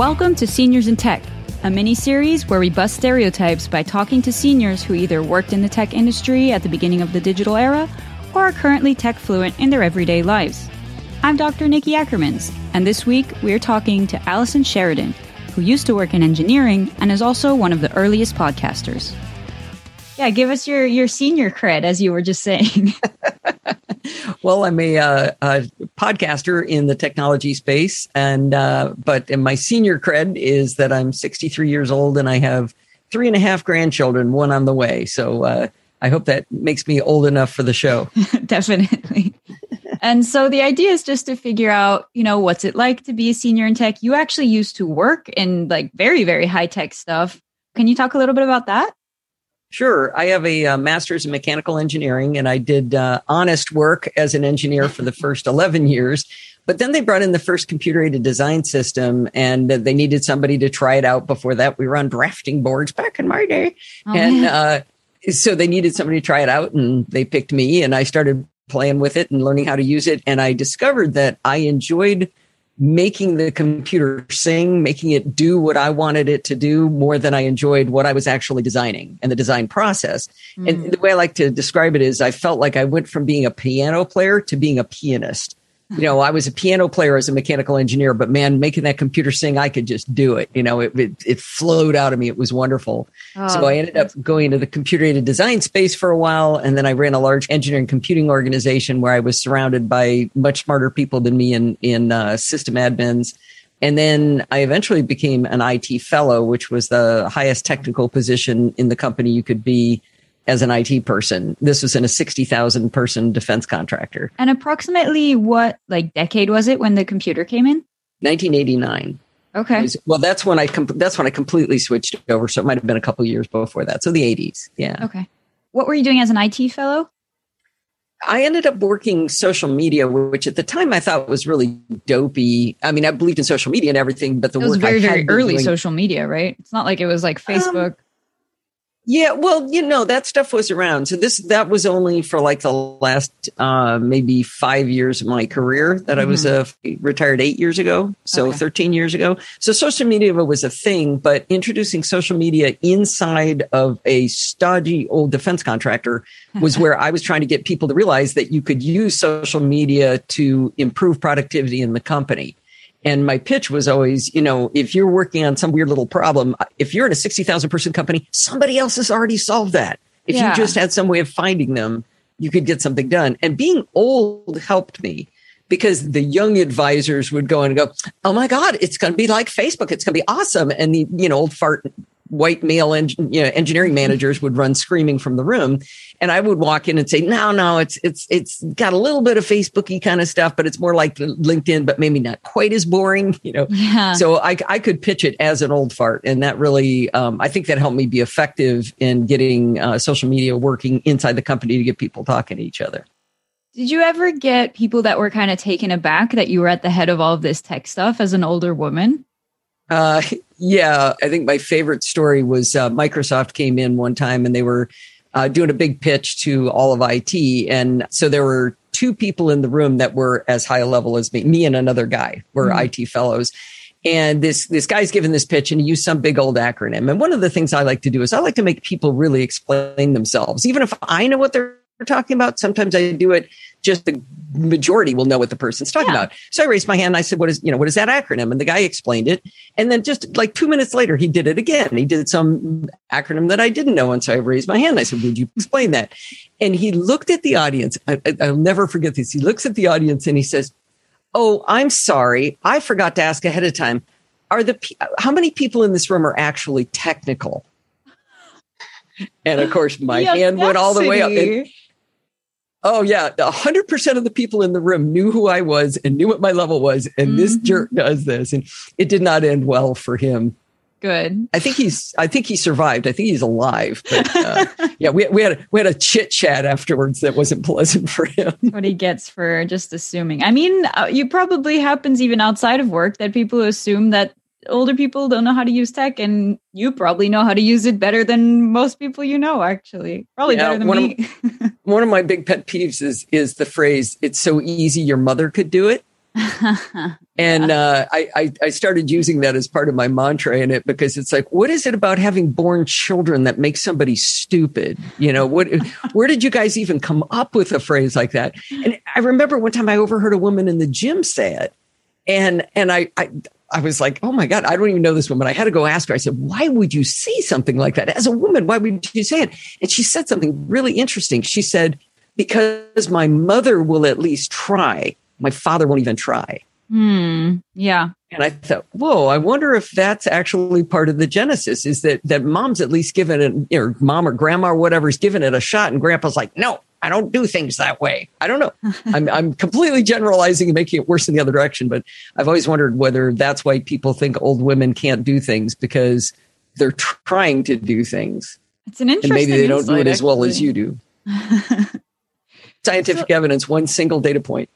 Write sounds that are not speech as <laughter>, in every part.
Welcome to Seniors in Tech, a mini series where we bust stereotypes by talking to seniors who either worked in the tech industry at the beginning of the digital era or are currently tech fluent in their everyday lives. I'm Dr. Nikki Ackermans, and this week we are talking to Allison Sheridan, who used to work in engineering and is also one of the earliest podcasters. Yeah, give us your your senior cred, as you were just saying. <laughs> well, I'm a, uh, a, podcaster in the technology space, and uh, but my senior cred is that I'm 63 years old and I have three and a half grandchildren, one on the way. So uh, I hope that makes me old enough for the show. <laughs> Definitely. and so the idea is just to figure out, you know, what's it like to be a senior in tech. You actually used to work in like very very high tech stuff. Can you talk a little bit about that? Sure. I have a uh, master's in mechanical engineering and I did uh, honest work as an engineer for the first 11 years. But then they brought in the first computer aided design system and they needed somebody to try it out. Before that, we were on drafting boards back in my day. Oh, and uh, so they needed somebody to try it out and they picked me and I started playing with it and learning how to use it. And I discovered that I enjoyed making the computer sing, making it do what I wanted it to do more than I enjoyed what I was actually designing and the design process. Mm. And the way I like to describe it is I felt like I went from being a piano player to being a pianist you know, I was a piano player as a mechanical engineer, but man, making that computer sing, I could just do it. You know, it, it, it flowed out of me. It was wonderful. Oh, so I ended up going into the computer aided design space for a while. And then I ran a large engineering computing organization where I was surrounded by much smarter people than me in, in uh, system admins. And then I eventually became an IT fellow, which was the highest technical position in the company you could be as an IT person. This was in a 60,000 person defense contractor. And approximately what like decade was it when the computer came in? 1989. Okay. Well, that's when I com- that's when I completely switched over. So it might have been a couple years before that. So the 80s. Yeah. Okay. What were you doing as an IT fellow? I ended up working social media, which at the time I thought was really dopey. I mean, I believed in social media and everything, but the it was very, very early doing, social media, right? It's not like it was like um, Facebook. Um, yeah, well, you know, that stuff was around. So this that was only for like the last uh maybe 5 years of my career that mm-hmm. I was mm-hmm. uh, retired 8 years ago, so okay. 13 years ago. So social media was a thing, but introducing social media inside of a stodgy old defense contractor <laughs> was where I was trying to get people to realize that you could use social media to improve productivity in the company. And my pitch was always, you know, if you're working on some weird little problem, if you're in a 60,000 person company, somebody else has already solved that. If yeah. you just had some way of finding them, you could get something done. And being old helped me because the young advisors would go and go, Oh my God, it's going to be like Facebook. It's going to be awesome. And the, you know, old fart white male en- you know, engineering managers would run screaming from the room. And I would walk in and say, no, no, it's, it's, it's got a little bit of Facebooky kind of stuff, but it's more like LinkedIn, but maybe not quite as boring, <laughs> you know? Yeah. So I, I could pitch it as an old fart. And that really, um, I think that helped me be effective in getting uh, social media working inside the company to get people talking to each other. Did you ever get people that were kind of taken aback that you were at the head of all of this tech stuff as an older woman? Uh, yeah, I think my favorite story was uh, Microsoft came in one time and they were uh, doing a big pitch to all of IT. And so there were two people in the room that were as high a level as me. Me and another guy were mm-hmm. IT fellows. And this, this guy's given this pitch and he used some big old acronym. And one of the things I like to do is I like to make people really explain themselves. Even if I know what they're talking about. Sometimes I do it just the majority will know what the person's talking yeah. about. So I raised my hand and I said, what is, you know, what is that acronym? And the guy explained it. And then just like two minutes later, he did it again. He did some acronym that I didn't know. And so I raised my hand. I said, would you explain that? And he looked at the audience. I, will never forget this. He looks at the audience and he says, Oh, I'm sorry. I forgot to ask ahead of time. Are the, how many people in this room are actually technical? And of course, my hand went all the way up. And, oh yeah, hundred percent of the people in the room knew who I was and knew what my level was. And mm-hmm. this jerk does this, and it did not end well for him. Good. I think he's. I think he survived. I think he's alive. But uh, <laughs> yeah, we we had a, we had a chit chat afterwards that wasn't pleasant for him. <laughs> what he gets for just assuming. I mean, uh, you probably happens even outside of work that people assume that older people don't know how to use tech and you probably know how to use it better than most people you know actually probably yeah, better than one me of, one of my big pet peeves is is the phrase it's so easy your mother could do it <laughs> and uh, I, I, I started using that as part of my mantra in it because it's like, what is it about having born children that makes somebody stupid? You know, what? <laughs> where did you guys even come up with a phrase like that? And I remember one time I overheard a woman in the gym say it, and and I, I I was like, oh my God, I don't even know this woman. I had to go ask her. I said, why would you say something like that? As a woman, why would you say it? And she said something really interesting. She said, because my mother will at least try. My father won't even try. Hmm. Yeah. And I thought, whoa, I wonder if that's actually part of the genesis is that, that mom's at least given it, or mom or grandma or whatever's given it a shot. And grandpa's like, no, I don't do things that way. I don't know. I'm, I'm completely generalizing and making it worse in the other direction, but I've always wondered whether that's why people think old women can't do things because they're trying to do things. It's an interesting. And maybe they don't do it as well as you do. <laughs> Scientific so, evidence, one single data point.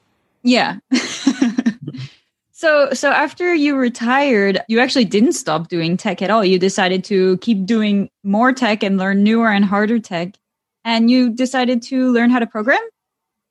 Yeah. <laughs> so so after you retired, you actually didn't stop doing tech at all. You decided to keep doing more tech and learn newer and harder tech and you decided to learn how to program?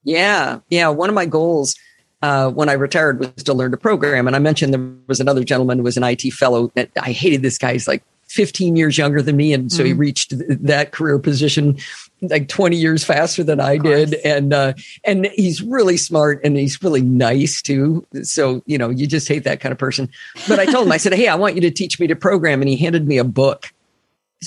Yeah. Yeah. One of my goals uh, when I retired was to learn to program. And I mentioned there was another gentleman who was an IT fellow. That I hated this guy. He's like 15 years younger than me. And so mm. he reached that career position like 20 years faster than I did. And, uh, and he's really smart and he's really nice too. So, you know, you just hate that kind of person. But I told him, I said, Hey, I want you to teach me to program. And he handed me a book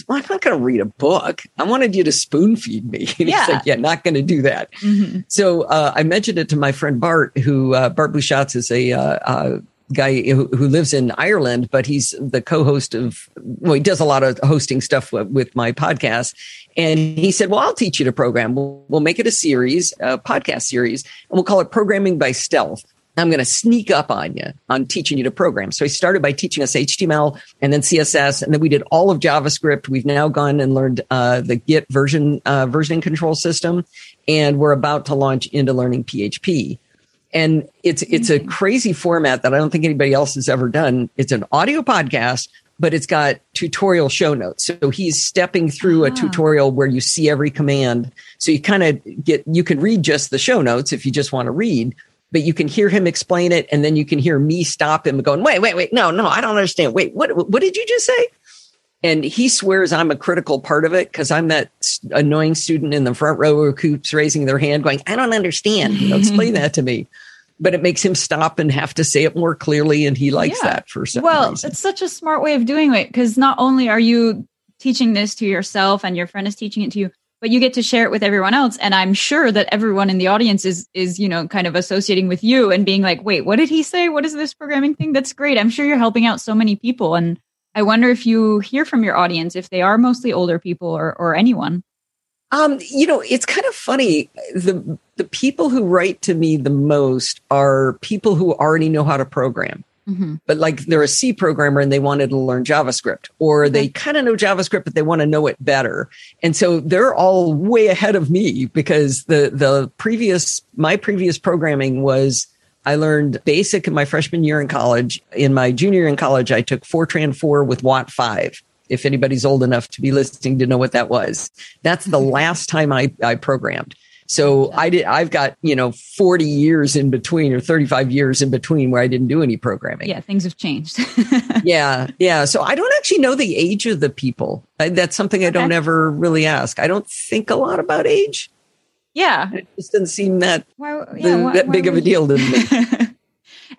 well, I'm not going to read a book. I wanted you to spoon feed me. <laughs> And yeah. he's like, yeah, not going to do that. Mm-hmm. So uh, I mentioned it to my friend Bart, who uh, Bart Busschots is a uh, uh, guy who, who, lives in Ireland, but he's the co-host of, well, he does a lot of hosting stuff with, with my podcast. And he said, well, I'll teach you to program. We'll, we'll make it a series, a podcast series, and we'll call it Programming by Stealth. I'm going to sneak up on you on teaching you to program. So he started by teaching us HTML and then CSS, and then we did all of JavaScript. We've now gone and learned uh, the Git version uh, versioning control system, and we're about to launch into learning PHP. And it's it's a crazy format that I don't think anybody else has ever done. It's an audio podcast, but it's got tutorial show notes. So he's stepping through a ah. tutorial where you see every command. So you kind of get, you can read just the show notes if you just want to read, but you can hear him explain it and then you can hear me stop him going wait wait wait no no i don't understand wait what what did you just say and he swears i'm a critical part of it because i'm that annoying student in the front row who keeps raising their hand going i don't understand you know, explain that to me but it makes him stop and have to say it more clearly and he likes yeah. that for some well reason. it's such a smart way of doing it because not only are you teaching this to yourself and your friend is teaching it to you but you get to share it with everyone else. And i'm sure that everyone in the audience is is you know kind of associating with you and being like wait what did he say? What is this programming thing? That's great. I'm sure you're helping out so many people. And i wonder if you hear from your audience if they are mostly older people or or anyone. Um you know it's kind of funny. The the people who write to me the most are people who already know how to program Mm-hmm. But like they're a C programmer and they wanted to learn JavaScript, or okay. they kind of know JavaScript, but they want to know it better. And so they're all way ahead of me because the, the previous, my previous programming was I learned basic in my freshman year in college. In my junior year in college, I took Fortran 4 with WATFIV. If anybody's old enough to be listening to know what that was, that's the mm-hmm. last time I, I programmed. So I did, I've got, you know, 40 years in between or 35 years in between where I didn't do any programming. Yeah, things have changed. <laughs> yeah. Yeah. So I don't actually know the age of the people. That's something I don't ever really ask. I don't think a lot about age. Yeah. It just doesn't seem that, Why, the, why- that why big of a deal, doesn't <laughs> it?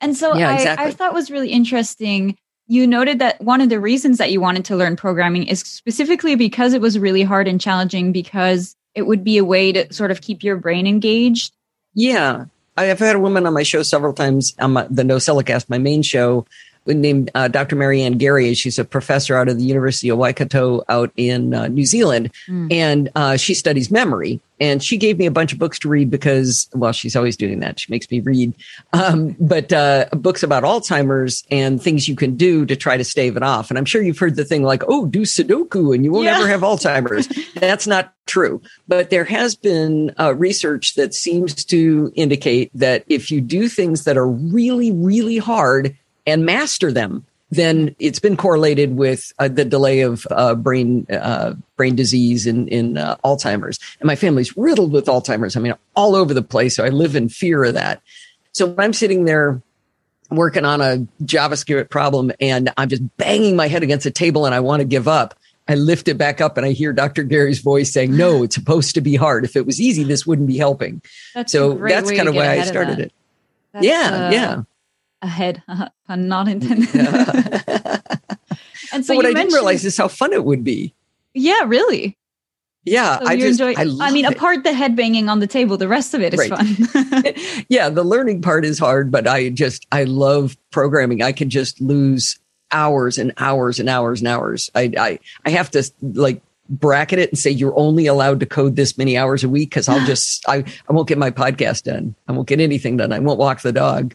and so Yeah, I, exactly. I thought was really interesting. You noted that one of the reasons that you wanted to learn programming is specifically because it was really hard and challenging because it would be a way to sort of keep your brain engaged. Yeah. I have had a woman on my show several times on my, the NosillaCast, my main show, named uh, Dr. Maryanne Garry. She's a professor out of the University of Waikato out in uh, New Zealand. And uh, she studies memory. And she gave me a bunch of books to read because, well, she's always doing that. She makes me read. Um, but uh, books about Alzheimer's and things you can do to try to stave it off. And I'm sure you've heard the thing like, oh, do Sudoku and you will Yeah. never have Alzheimer's. <laughs> That's not true. But there has been uh, research that seems to indicate that if you do things that are really, really hard and master them, then it's been correlated with uh, the delay of uh, brain uh, brain disease in in uh, Alzheimer's. And my family's riddled with Alzheimer's. I mean, all over the place. So I live in fear of that. So when I'm sitting there working on a JavaScript problem and I'm just banging my head against a table and I want to give up. I lift it back up and I hear Dr. Garry's voice saying, "No, it's supposed to be hard. If it was easy, this wouldn't be helping." That's so that's kind of why I started it. That's, yeah, uh, yeah. Ahead, <laughs> pun not <laughs> intended. and so So what you I didn't realize is how fun it would be. yeah, really. Yeah, So I just enjoy. I, I, mean, it. apart the head banging on the table, the rest of it is Right. fun. <laughs> yeah, the learning part is hard, but I just I love programming. I can just lose hours and hours and hours and hours. I I I have to like bracket it and say you're only allowed to code this many hours a week because I'll <gasps> just I I won't get my podcast done. I won't get anything done. I won't walk the dog.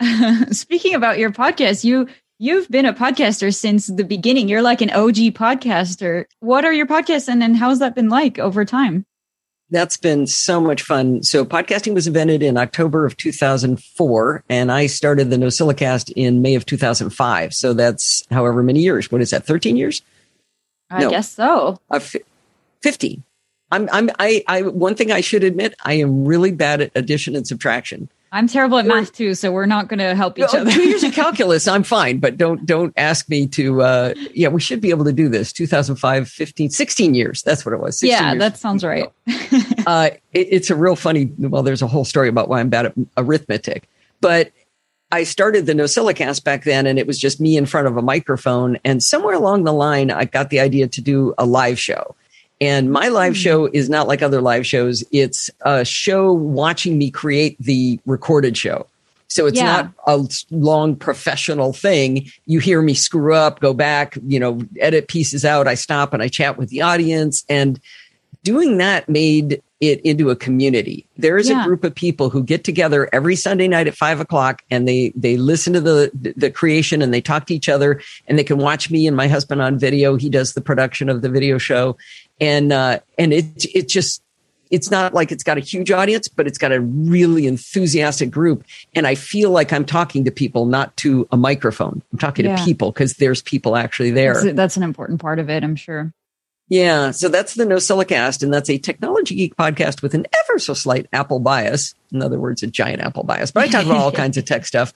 <laughs> Speaking about your podcast, you you've been a podcaster since the beginning. You're like an OG podcaster. What are your podcasts and then how's that been like over time? That's been so much fun. So podcasting was invented in October of 2004 and I started the NosillaCast in May of 2005. So that's however many years. What is that? 13 years? I No. guess so. Uh, fi 50. I'm, I'm, I, I, one thing I should admit, I am really bad at addition and subtraction. I'm terrible at math too, so we're not going to help each Oh, other. two years of <laughs> calculus, I'm fine, but don't, don't ask me to, uh, yeah, we should be able to do this. 2005, 15, 16 years. That's what it was. 16 yeah, that sounds right. <laughs> uh, it, it's a real funny. Well, there's a whole story about why I'm bad at arithmetic, but I started the NosillaCast back then, and it was just me in front of a microphone. And somewhere along the line, I got the idea to do a live show. And my live hmm. show is not like other live shows. It's a show watching me create the recorded show. So it's Yeah. not a long professional thing. You hear me screw up, go back, you know, edit pieces out. I stop and I chat with the audience. And doing that made it into a community. There is Yeah. a group of people who get together every Sunday night at five o'clock and they they listen to the the creation and they talk to each other and they can watch me and my husband on video. He does the production of the video show, and uh, and it it just it's not like it's got a huge audience, but it's got a really enthusiastic group. And I feel like I'm talking to people, not to a microphone. I'm talking Yeah. to people because there's people actually there. That's, that's an important part of it, I'm sure. Yeah. So that's the NosillaCast, and that's a technology geek podcast with an ever so slight Apple bias. In other words, a giant Apple bias. But I talk about all <laughs> kinds of tech stuff.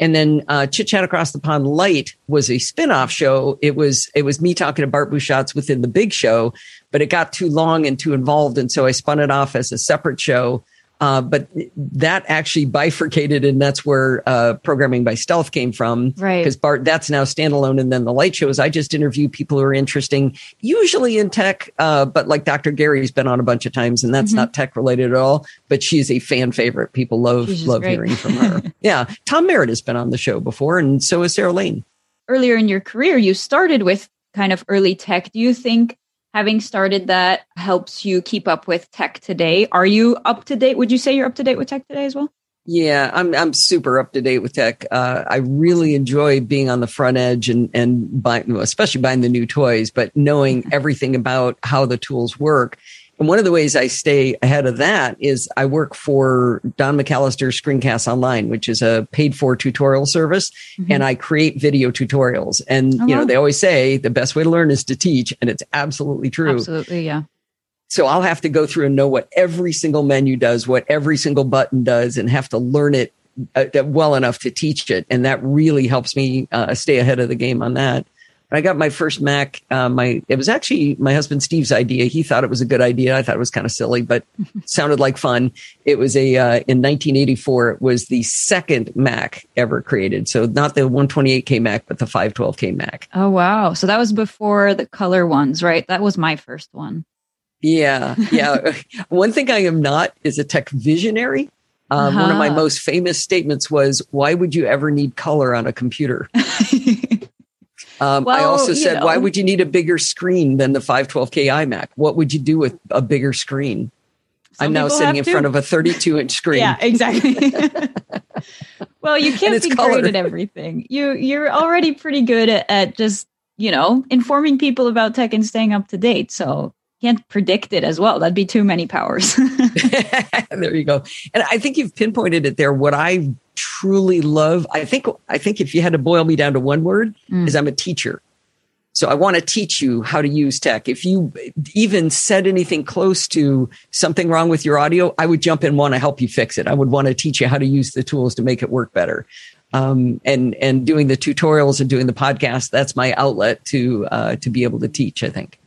And then uh, Chit Chat Across the Pond Lite was a spin-off show. It was it was me talking to Bart Busschots within the big show, but it got too long and too involved, and so I spun it off as a separate show. Uh, but that actually bifurcated, and that's where uh, programming by stealth came from. Right. Because Bart, that's now standalone. And then the light shows, I just interview people who are interesting, usually in tech, uh, but like Dr. Garry's been on a bunch of times, and that's Mhm. not tech related at all. But she's a fan favorite. People love love great. hearing from <laughs> her. yeah, Tom Merritt has been on the show before, and so has Sarah Lane. Earlier in your career, you started with kind of early tech. Do you think having started that helps you keep up with tech today? Are you up to date? Would you say you're up to date with tech today as well? Yeah, I'm I'm super up to date with tech. Uh, I really enjoy being on the front edge and and buying, especially buying the new toys, but knowing <laughs> everything about how the tools work. And one of the ways I stay ahead of that is I work for Don McAllister Screencast Online, which is a paid for tutorial service, and I create video tutorials. And Oh, you know, wow. they always say the best way to learn is to teach, and it's absolutely true. Absolutely, yeah. So I'll have to go through and know what every single menu does, what every single button does, and have to learn it uh, well enough to teach it. And that really helps me uh, stay ahead of the game on that. I got my first Mac. Uh, my it was actually my husband Steve's idea. He thought it was a good idea. I thought it was kind of silly, but <laughs> sounded like fun. It was a uh, in 1984. It was the second Mac ever created. So not the 128k Mac, but the 512k Mac. Oh wow! So that was before the color ones, right? That was my first one. Yeah, yeah. <laughs> One thing I am not is a tech visionary. Um, One of my Uh-huh. most famous statements was, "Why would you ever need color on a computer?" <laughs> um, I also said, "Why would you need a bigger screen than the 512k iMac? What would you do with a bigger screen?" Some I'm now sitting in to. front of a 32 inch <laughs> screen. Yeah, exactly. <laughs> well, you <laughs> can't be color. great at everything. You you're already pretty good at, at just you know informing people about tech and staying up to date. So can't predict it as well. That'd be too many powers. there you go. And I think you've pinpointed it there. What I truly love, I think, I think if you had to boil me down to one word, Mm. is I'm a teacher. So I want to teach you how to use tech. If you even said anything close to something wrong with your audio, I would jump in and want to help you fix it. I would want to teach you how to use the tools to make it work better. Um, and and doing the tutorials and doing the podcast, that's my outlet to uh, to be able to teach. I think.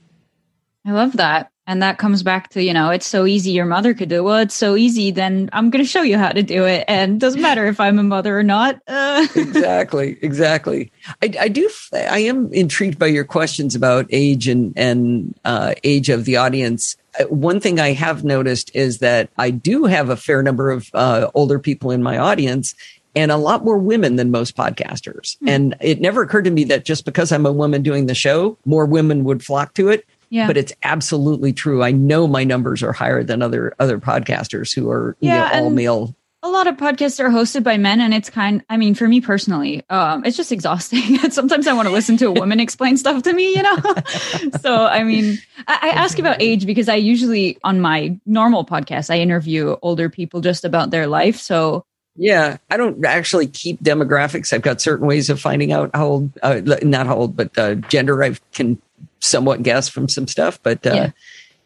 I love that. And that comes back to, you know, it's so easy your mother could do. it. Well, it's so easy, then I'm going to show you how to do it. And doesn't matter if I'm a mother or not. Uh, <laughs> exactly exactly I, I do i am intrigued by your questions about age and and uh, age of the audience Uh, one thing i have noticed is that i do have a fair number of uh, older people in my audience and a lot more women than most podcasters and it never occurred to me that just because i'm a woman doing the show more women would flock to it Yeah. but it's absolutely true i know my numbers are higher than other other podcasters who are you know, all male a lot of podcasts are hosted by men and it's kind i mean for me personally um it's just exhausting <laughs> sometimes i want to listen to a woman explain stuff to me you know <laughs> so i mean I, I ask about age because i usually on my normal podcast i interview older people just about their life so Yeah, I don't actually keep demographics. I've got certain ways of finding out how old, uh, not how old, but uh, gender. I can somewhat guess from some stuff, but uh, Yeah.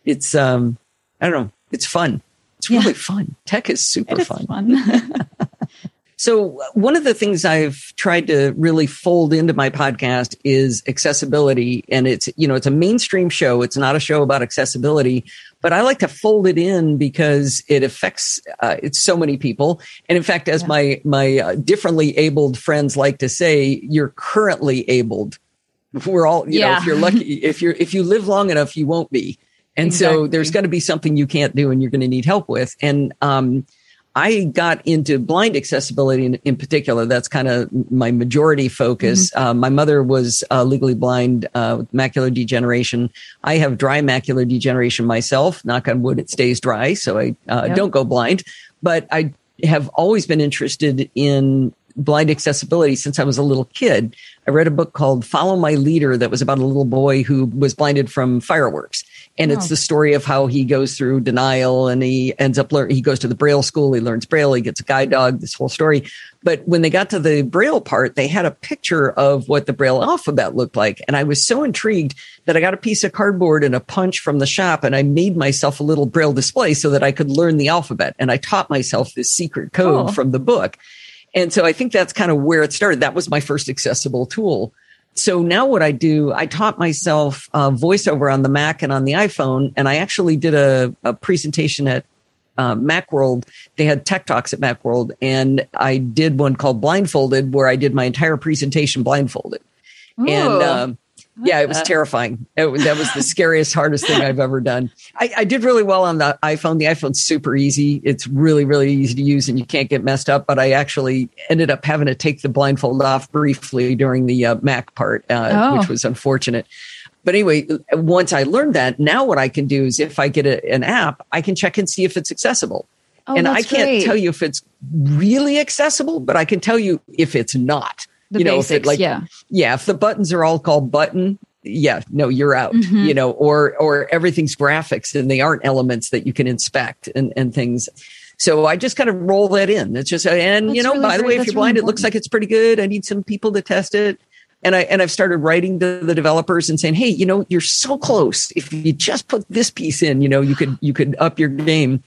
it's um, I don't know. It's fun. It's Yeah. really fun. Tech is super is fun. fun <laughs> So one of the things I've tried to really fold into my podcast is accessibility. And it's, you know, it's a mainstream show. It's not a show about accessibility, but I like to fold it in because it affects, uh, it's so many people. And in fact, as my, my uh, differently abled friends like to say, you're currently abled. <laughs> We're all, you know, Yeah. if you're lucky, if you're, if you live long enough, you won't be. And so there's going to be something you can't do and you're going to need help with. And, um, I got into blind accessibility in, in particular. That's kind of my majority focus. Uh, my mother was uh, legally blind uh, with macular degeneration. I have dry macular degeneration myself. Knock on wood, it stays dry, so I uh, Yep. don't go blind. But I have always been interested in blind accessibility since I was a little kid. I read a book called Follow My Leader that was about a little boy who was blinded from fireworks. And it's Oh. the story of how he goes through denial and he ends up learn. He goes to the Braille school. He learns Braille. He gets a guide dog. This whole story. But when they got to the Braille part, they had a picture of what the Braille alphabet looked like, and I was so intrigued that I got a piece of cardboard and a punch from the shop, and I made myself a little Braille display so that I could learn the alphabet. And I taught myself this secret code Cool. from the book. And so I think that's kind of where it started. That was my first accessible tool. So now what I do, I taught myself uh, voiceover on the Mac and on the iPhone, and I actually did a, a presentation at uh, Macworld. They had tech talks at Macworld, and I did one called Blindfolded, where I did my entire presentation blindfolded. And Ooh. um, yeah, it was terrifying. It, that was the scariest, hardest thing I've ever done. I, I did really well on the iPhone. The iPhone's super easy. It's really, really easy to use and you can't get messed up. But I actually ended up having to take the blindfold off briefly during the uh, Mac part, uh, Oh. which was unfortunate. But anyway, once I learned that, now what I can do is if I get a, an app, I can check and see if it's accessible. Oh, and I can't great. tell you if it's really accessible, but I can tell you if it's not. The you know, if basics, it like yeah. yeah, if the buttons are all called button, yeah, no, you're out. Mhm. You know, or or everything's graphics and they aren't elements that you can inspect and and things. So I just kind of roll that in. It's just and you know, really by the way, if That's you're blind, really it looks like it's pretty good. I need some people to test it. And I and I've started writing to the developers and saying, hey, you know, you're so close. If you just put this piece in, you know, you could you could up your game.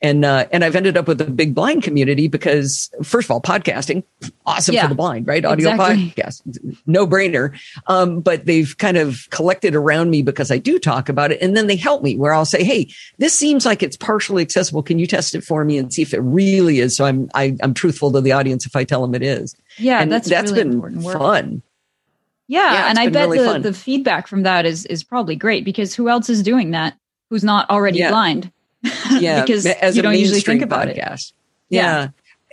And uh, and I've ended up with a big blind community because first of all, podcasting, awesome Yeah, for the blind, right? Audio exactly. podcast, no brainer. Um, but they've kind of collected around me because I do talk about it, and then they help me where I'll say, "Hey, this seems like it's partially accessible. Can you test it for me and see if it really is?" So I'm I, I'm truthful to the audience if I tell them it is. Yeah, and that's that's really been fun. Yeah, Yeah, and I bet really the, fun. the feedback from that is is probably great because who else is doing that who's not already Yeah. blind? <laughs> yeah, because as you don't usually think about it. podcast. Yeah.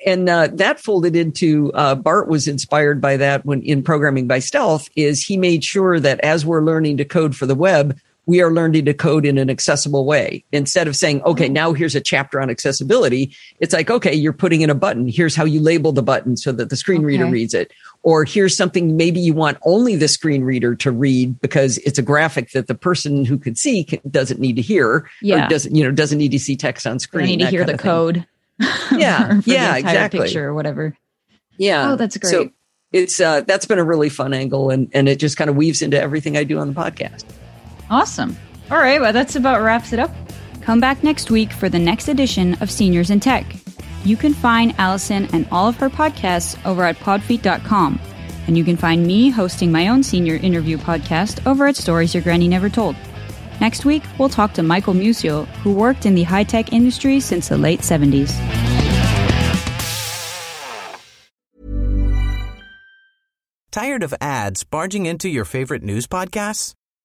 And uh, that folded into uh, Bart was inspired by that when in programming by stealth is he made sure that as we're learning to code for the web, we are learning to code in an accessible way. Instead of saying, okay, now here's a chapter on accessibility, it's like, okay, you're putting in a button. Here's how you label the button so that the screen reader reads it. Or here's something maybe you want only the screen reader to read because it's a graphic that the person who could see can, doesn't need to hear Yeah. or doesn't, you know, doesn't need to see text on I screen. need to hear the code. <laughs> Yeah, yeah, exactly. Picture or whatever. Yeah. Oh, that's great. So it's uh that's been a really fun angle and and it just kind of weaves into everything I do on the podcast. Awesome. All right, well, that's about wraps it up. Come back next week for the next edition of Seniors in Tech. You can find Allison and all of her podcasts over at podfeet.com. And you can find me hosting my own senior interview podcast over at Stories Your Granny Never Told. Next week, we'll talk to Michael Musio, who worked in the high tech industry since the late 70s. Tired of ads barging into your favorite news podcasts?